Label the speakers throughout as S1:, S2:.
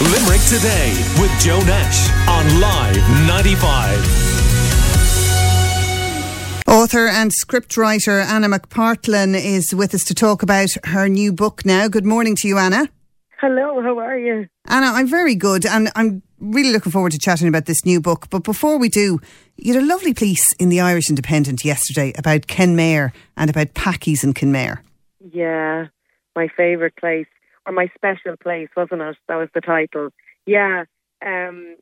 S1: Limerick Today with Joe Nash on Live 95.
S2: Author and scriptwriter Anna McPartlin is with us to talk about her new book now. Good morning to you, Anna.
S3: Hello, how are you?
S2: Anna, I'm very good and I'm really looking forward to chatting about this new book. But before we do, you had a lovely piece in the Irish Independent yesterday about Kenmare and about Packies in Kenmare.
S3: Yeah, my favourite place, or my special place, wasn't it? That was the title. Yeah, um,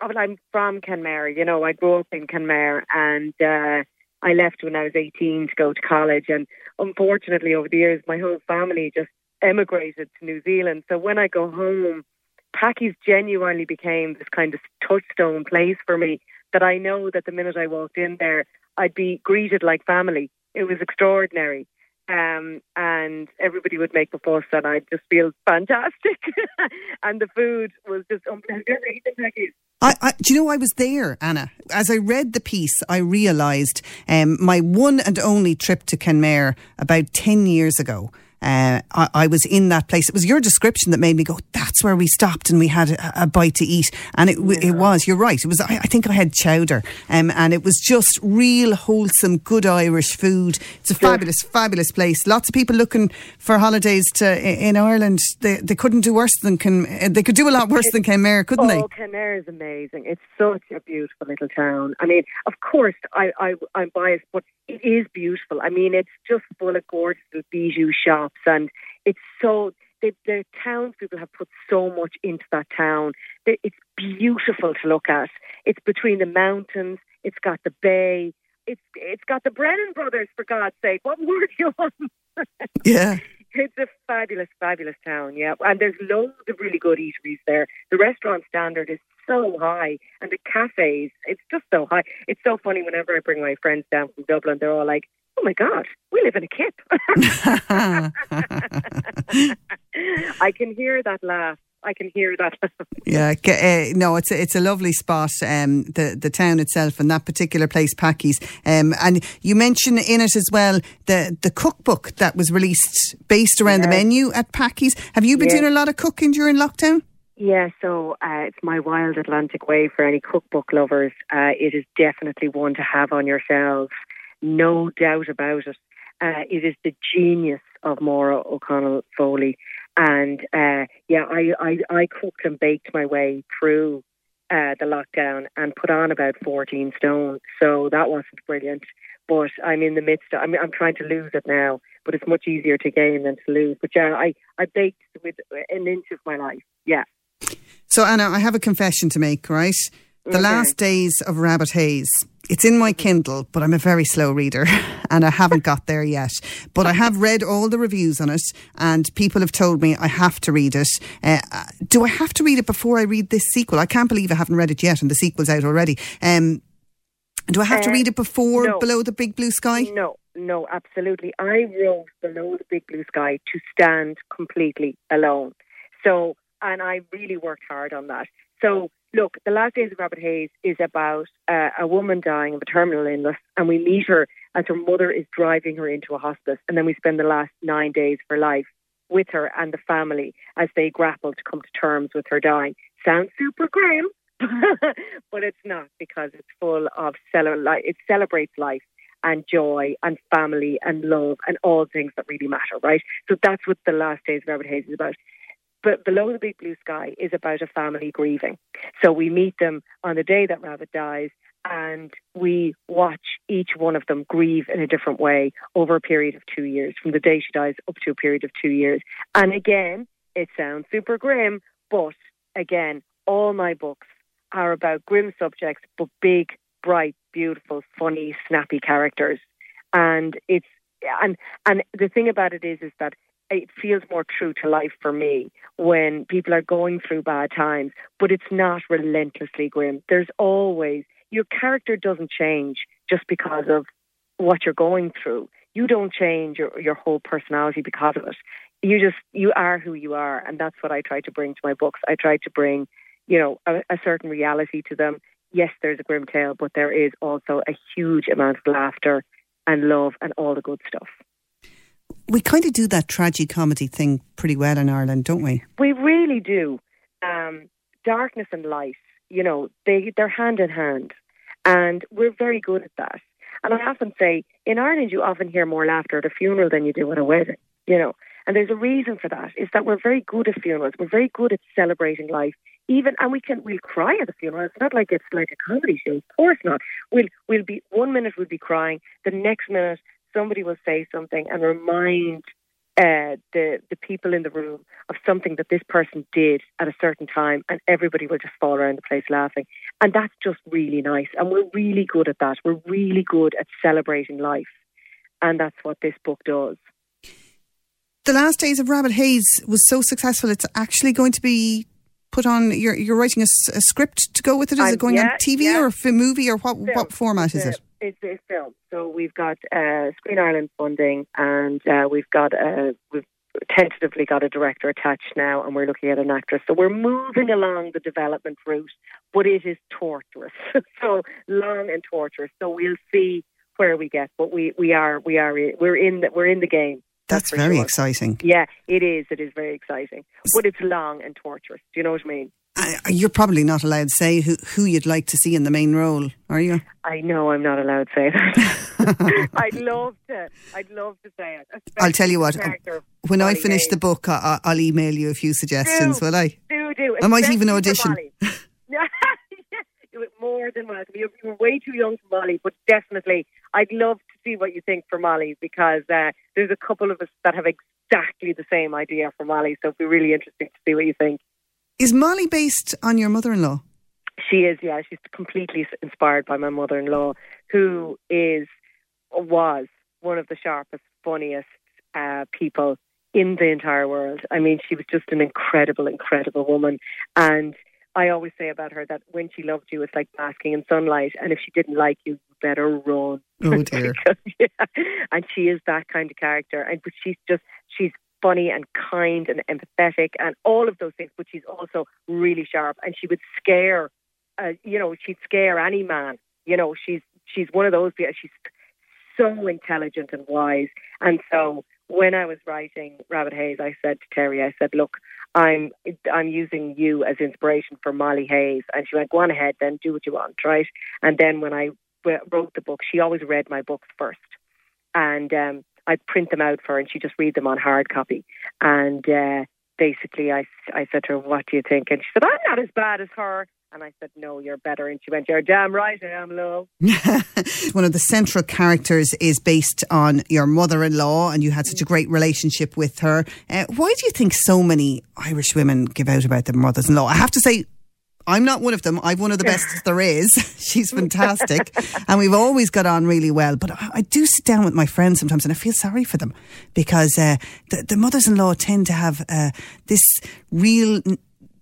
S3: well, I'm from Kenmare, you know, I grew up in Kenmare and uh, I left when I was 18 to go to college. And unfortunately, over the years, my whole family just emigrated to New Zealand. So when I go home, Packies genuinely became this kind of touchstone place for me that I know that the minute I walked in there, I'd be greeted like family. It was extraordinary. Um, and everybody would make a fuss, and I'd just feel fantastic. and the food was just unbelievable.
S2: I, I, do you know I was there, Anna? As I read the piece, I realised um, my one and only trip to Kenmare about 10 years ago uh, I, I, was in that place. It was your description that made me go, that's where we stopped and we had a, a bite to eat. And it, yeah. it was, you're right. It was, I, I think I had chowder. Um, and it was just real wholesome, good Irish food. It's a fabulous, fabulous place. Lots of people looking for holidays to in Ireland. They, they couldn't do worse than, can, they could do a lot worse than Kenmare, couldn't
S3: oh,
S2: they?
S3: Oh, Kenmare is amazing. It's such a beautiful little town. I mean, of course, I, I, I'm biased, but it is beautiful. I mean, it's just full of gorgeous bijou shops, and it's so the, the townspeople have put so much into that town. It's beautiful to look at. It's between the mountains. It's got the bay. It's it's got the Brennan brothers. For God's sake, what more do you want?
S2: yeah.
S3: It's a fabulous, fabulous town, yeah. And there's loads of really good eateries there. The restaurant standard is so high, and the cafes, it's just so high. It's so funny whenever I bring my friends down from Dublin, they're all like, oh my God, we live in a kip. I can hear that laugh. I can hear that.
S2: yeah, uh, no, it's a, it's a lovely spot. Um, the the town itself and that particular place, Packies. Um, and you mentioned in it as well the the cookbook that was released based around the menu at Packies. Have you been doing a lot of cooking during lockdown?
S3: Yeah, so uh, it's my wild Atlantic way for any cookbook lovers. Uh, it is definitely one to have on your shelves, no doubt about it. Uh, it is the genius of Maura O'Connell Foley, and uh, yeah, I, I I cooked and baked my way through uh, the lockdown and put on about fourteen stone. So that wasn't brilliant, but I'm in the midst. Of, I'm I'm trying to lose it now, but it's much easier to gain than to lose. But yeah, I I baked with an inch of my life. Yeah.
S2: So, Anna, I have a confession to make, right? The okay. last days of Rabbit Hayes. It's in my Kindle, but I'm a very slow reader and I haven't got there yet. But I have read all the reviews on it and people have told me I have to read it. Uh, do I have to read it before I read this sequel? I can't believe I haven't read it yet and the sequel's out already. Um, do I have uh, to read it before
S3: no.
S2: Below the Big Blue Sky?
S3: No, no, absolutely. I wrote Below the Big Blue Sky to stand completely alone. So and I really worked hard on that. So, look, The Last Days of Rabbit Hayes is about uh, a woman dying of a terminal illness, and we meet her as her mother is driving her into a hospice, and then we spend the last nine days of her life with her and the family as they grapple to come to terms with her dying. Sounds super grim, but it's not because it's full of cele- it celebrates life and joy and family and love and all things that really matter, right? So that's what the last days of Rabbit Hayes is about. But below the big blue sky is about a family grieving. So we meet them on the day that Rabbit dies and we watch each one of them grieve in a different way over a period of two years, from the day she dies up to a period of two years. And again, it sounds super grim, but again, all my books are about grim subjects, but big, bright, beautiful, funny, snappy characters. And it's and and the thing about it is is that it feels more true to life for me when people are going through bad times, but it's not relentlessly grim. There's always, your character doesn't change just because of what you're going through. You don't change your, your whole personality because of it. You just, you are who you are. And that's what I try to bring to my books. I try to bring, you know, a, a certain reality to them. Yes, there's a grim tale, but there is also a huge amount of laughter and love and all the good stuff
S2: we kind of do that tragic comedy thing pretty well in Ireland, don't we?
S3: We really do. um, darkness and light, you know, they they're hand in hand, and we're very good at that. And I often say, in Ireland, you often hear more laughter at a funeral than you do at a wedding, you know. And there's a reason for that. Is that we're very good at funerals. We're very good at celebrating life. Even and we can we'll cry at a funeral. It's not like it's like a comedy show. Of course not. We'll we'll be one minute we'll be crying. The next minute somebody will say something and remind uh, the the people in the room of something that this person did at a certain time, and everybody will just fall around the place laughing, and that's just really nice. And we're really good at that. We're really good at celebrating life, and that's what this book does.
S2: The last days of Rabbit Hayes was so successful; it's actually going to be put on. You're you're writing a, a script to go with it. Is it going
S3: yeah,
S2: on TV
S3: yeah.
S2: or a movie or what?
S3: Film.
S2: What format is it?
S3: It's a film. So we've got uh, Screen Ireland funding, and uh, we've got a we've tentatively got a director attached now, and we're looking at an actress. So we're moving along the development route, but it is torturous. so long and torturous. So we'll see where we get, but we, we are we are we're in the, we're in the game.
S2: That's, very
S3: sure.
S2: exciting.
S3: Yeah, it is. It is very exciting, but it's long and torturous. Do you know what I mean?
S2: Uh, you're probably not allowed to say who who you'd like to see in the main role, are you?
S3: I know I'm not allowed to say that. I'd love to. I'd love to say it.
S2: I'll tell you what.
S3: especially the character of
S2: When I finish the book, I, I- I'll email you a few suggestions,
S3: Do.
S2: will I?
S3: do do.
S2: I might even audition.
S3: More than welcome. You're, you're way too young for Molly, but definitely, I'd love to see what you think for Molly because uh, there's a couple of us that have exactly the same idea for Molly. So it'd be really interesting to see what you think.
S2: Is Molly based on your mother-in-law?
S3: She is, yeah. She's completely inspired by my mother-in-law, who is was one of the sharpest, funniest uh, people in the entire world. I mean, she was just an incredible, incredible woman. And I always say about her that when she loved you, it's like basking in sunlight. And if she didn't like you, you better run.
S2: Oh dear.
S3: Yeah, and she is that kind of character. And but she's just she's funny and kind and empathetic and all of those things. But she's also really sharp, and she would scare. Uh, you know, she'd scare any man. You know, she's she's one of those. people. She's so intelligent and wise, and so when I was writing Rabbit Hayes, I said to Terry, I said, "Look, I'm I'm using you as inspiration for Molly Hayes," and she went, "Go on ahead, then do what you want, right?" And then when I wrote the book, she always read my books first, and um, I'd print them out for her, and she just read them on hard copy. And uh, basically, I I said to her, "What do you think?" And she said, "I'm not as bad as her." And I said, "No, you're better." And she went, "You're damn right, I am, love."
S2: One of the central characters is based on your mother-in-law, and you had such a great relationship with her. Uh, why do you think so many Irish women give out about their mothers-in-law? I have to say. I'm not one of them. I've one of the best there is. She's fantastic. and we've always got on really well. But I, I do sit down with my friends sometimes and I feel sorry for them because uh, the, the mothers in law tend to have uh, this real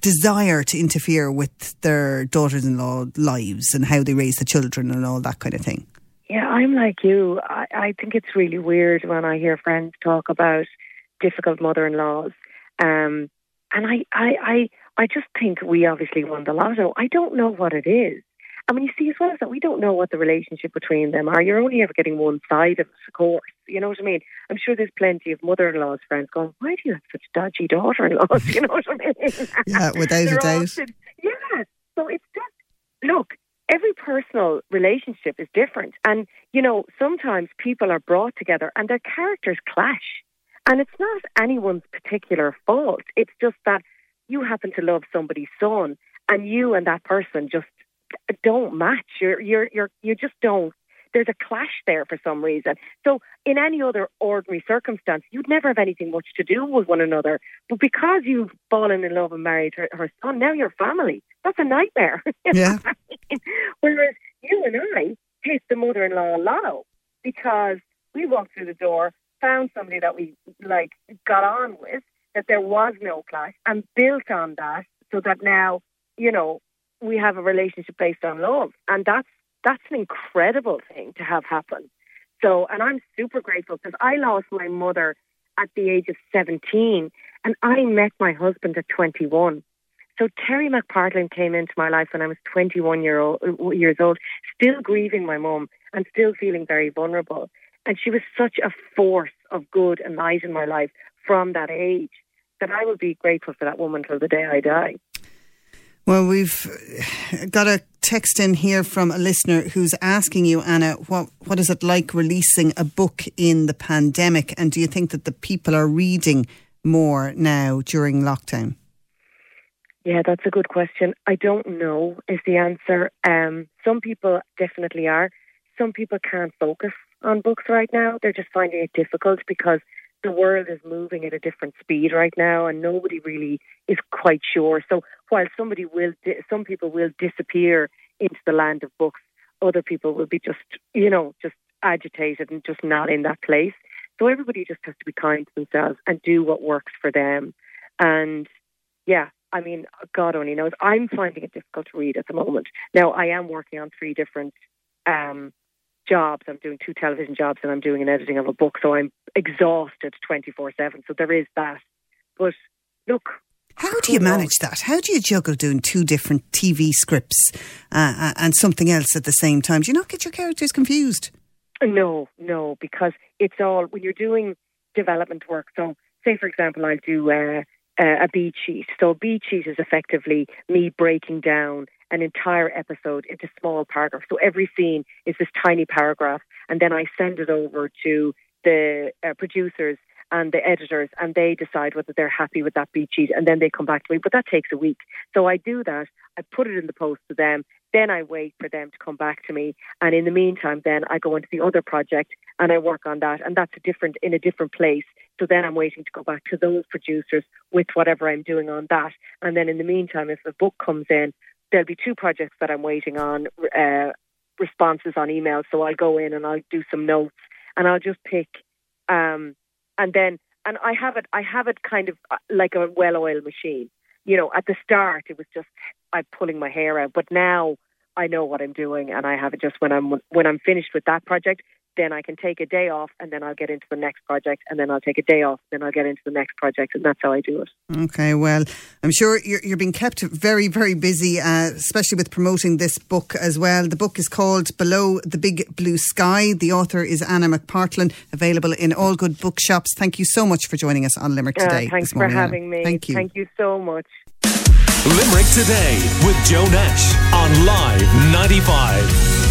S2: desire to interfere with their daughters in law lives and how they raise the children and all that kind of thing.
S3: Yeah, I'm like you. I, I think it's really weird when I hear friends talk about difficult mother-in-laws, um, and I, I, I, I just think we obviously won the lotto. I don't know what it is. I mean, you see, as well as that, we don't know what the relationship between them are. You're only ever getting one side of it, of course. You know what I mean? I'm sure there's plenty of mother-in-laws friends going, "Why do you have such dodgy daughter-in-laws?" You know what I mean?
S2: Yeah, without a doubt.
S3: often- yeah. So it's just look. Every personal relationship is different, and you know sometimes people are brought together and their characters clash, and it's not anyone's particular fault. It's just that you happen to love somebody's son, and you and that person just don't match. You're you're you're you just don't. There's a clash there for some reason. So in any other ordinary circumstance, you'd never have anything much to do with one another. But because you've fallen in love and married her, her son, now you're family. That's a nightmare.
S2: Yeah.
S3: Whereas you and I hit the mother-in-law a lotto because we walked through the door, found somebody that we like got on with, that there was no clash, and built on that, so that now you know we have a relationship based on love, and that's that's an incredible thing to have happen. So, and I'm super grateful because I lost my mother at the age of 17, and I met my husband at 21. So Terry McPartlin came into my life when I was 21 year old, years old, still grieving my mum and still feeling very vulnerable. And she was such a force of good and light in my life from that age that I will be grateful for that woman till the day I die.
S2: Well, we've got a text in here from a listener who's asking you, Anna, what what is it like releasing a book in the pandemic? And do you think that the people are reading more now during lockdown?
S3: Yeah, that's a good question. I don't know is the answer. Um, some people definitely are. Some people can't focus on books right now. They're just finding it difficult because the world is moving at a different speed right now, and nobody really is quite sure. So while somebody will, di- some people will disappear into the land of books, other people will be just, you know, just agitated and just not in that place. So everybody just has to be kind to themselves and do what works for them. And yeah, I mean, God only knows. I'm finding it difficult to read at the moment. Now, I am working on three different um, jobs. I'm doing two television jobs and I'm doing an editing of a book. So I'm exhausted 24 7. So there is that. But look.
S2: How do you manage that? How do you juggle doing two different TV scripts uh, uh, and something else at the same time? Do you not get your characters confused?
S3: No, no, because it's all when you're doing development work. So, say for example, I'll do uh, a beat sheet. So, a beat sheet is effectively me breaking down an entire episode into small paragraphs. So every scene is this tiny paragraph, and then I send it over to the uh, producers and the editors, and they decide whether they're happy with that beat sheet, and then they come back to me. But that takes a week. So I do that. I put it in the post to them. Then I wait for them to come back to me, and in the meantime, then I go into the other project and I work on that, and that's a different in a different place. So then I'm waiting to go back to those producers with whatever I'm doing on that, and then in the meantime, if a book comes in, there'll be two projects that I'm waiting on uh, responses on emails. So I'll go in and I'll do some notes and I'll just pick, um, and then and I have it. I have it kind of uh, like a well-oiled machine. You know, at the start it was just I'm pulling my hair out, but now I know what I'm doing, and I have it just when I'm when I'm finished with that project then I can take a day off and then I'll get into the next project and then I'll take a day off, then I'll get into the next project and that's how I do it.
S2: Okay, well, I'm sure you're, you're being kept very, very busy, uh, especially with promoting this book as well. The book is called Below the Big Blue Sky. The author is Anna McPartlin, available in all good bookshops. Thank you so much for joining us on Limerick uh, today.
S3: Uh, thanks for having
S2: Anna.
S3: me.
S2: Thank you.
S3: Thank you so much.
S1: Limerick Today with Joe Nash on Live 95.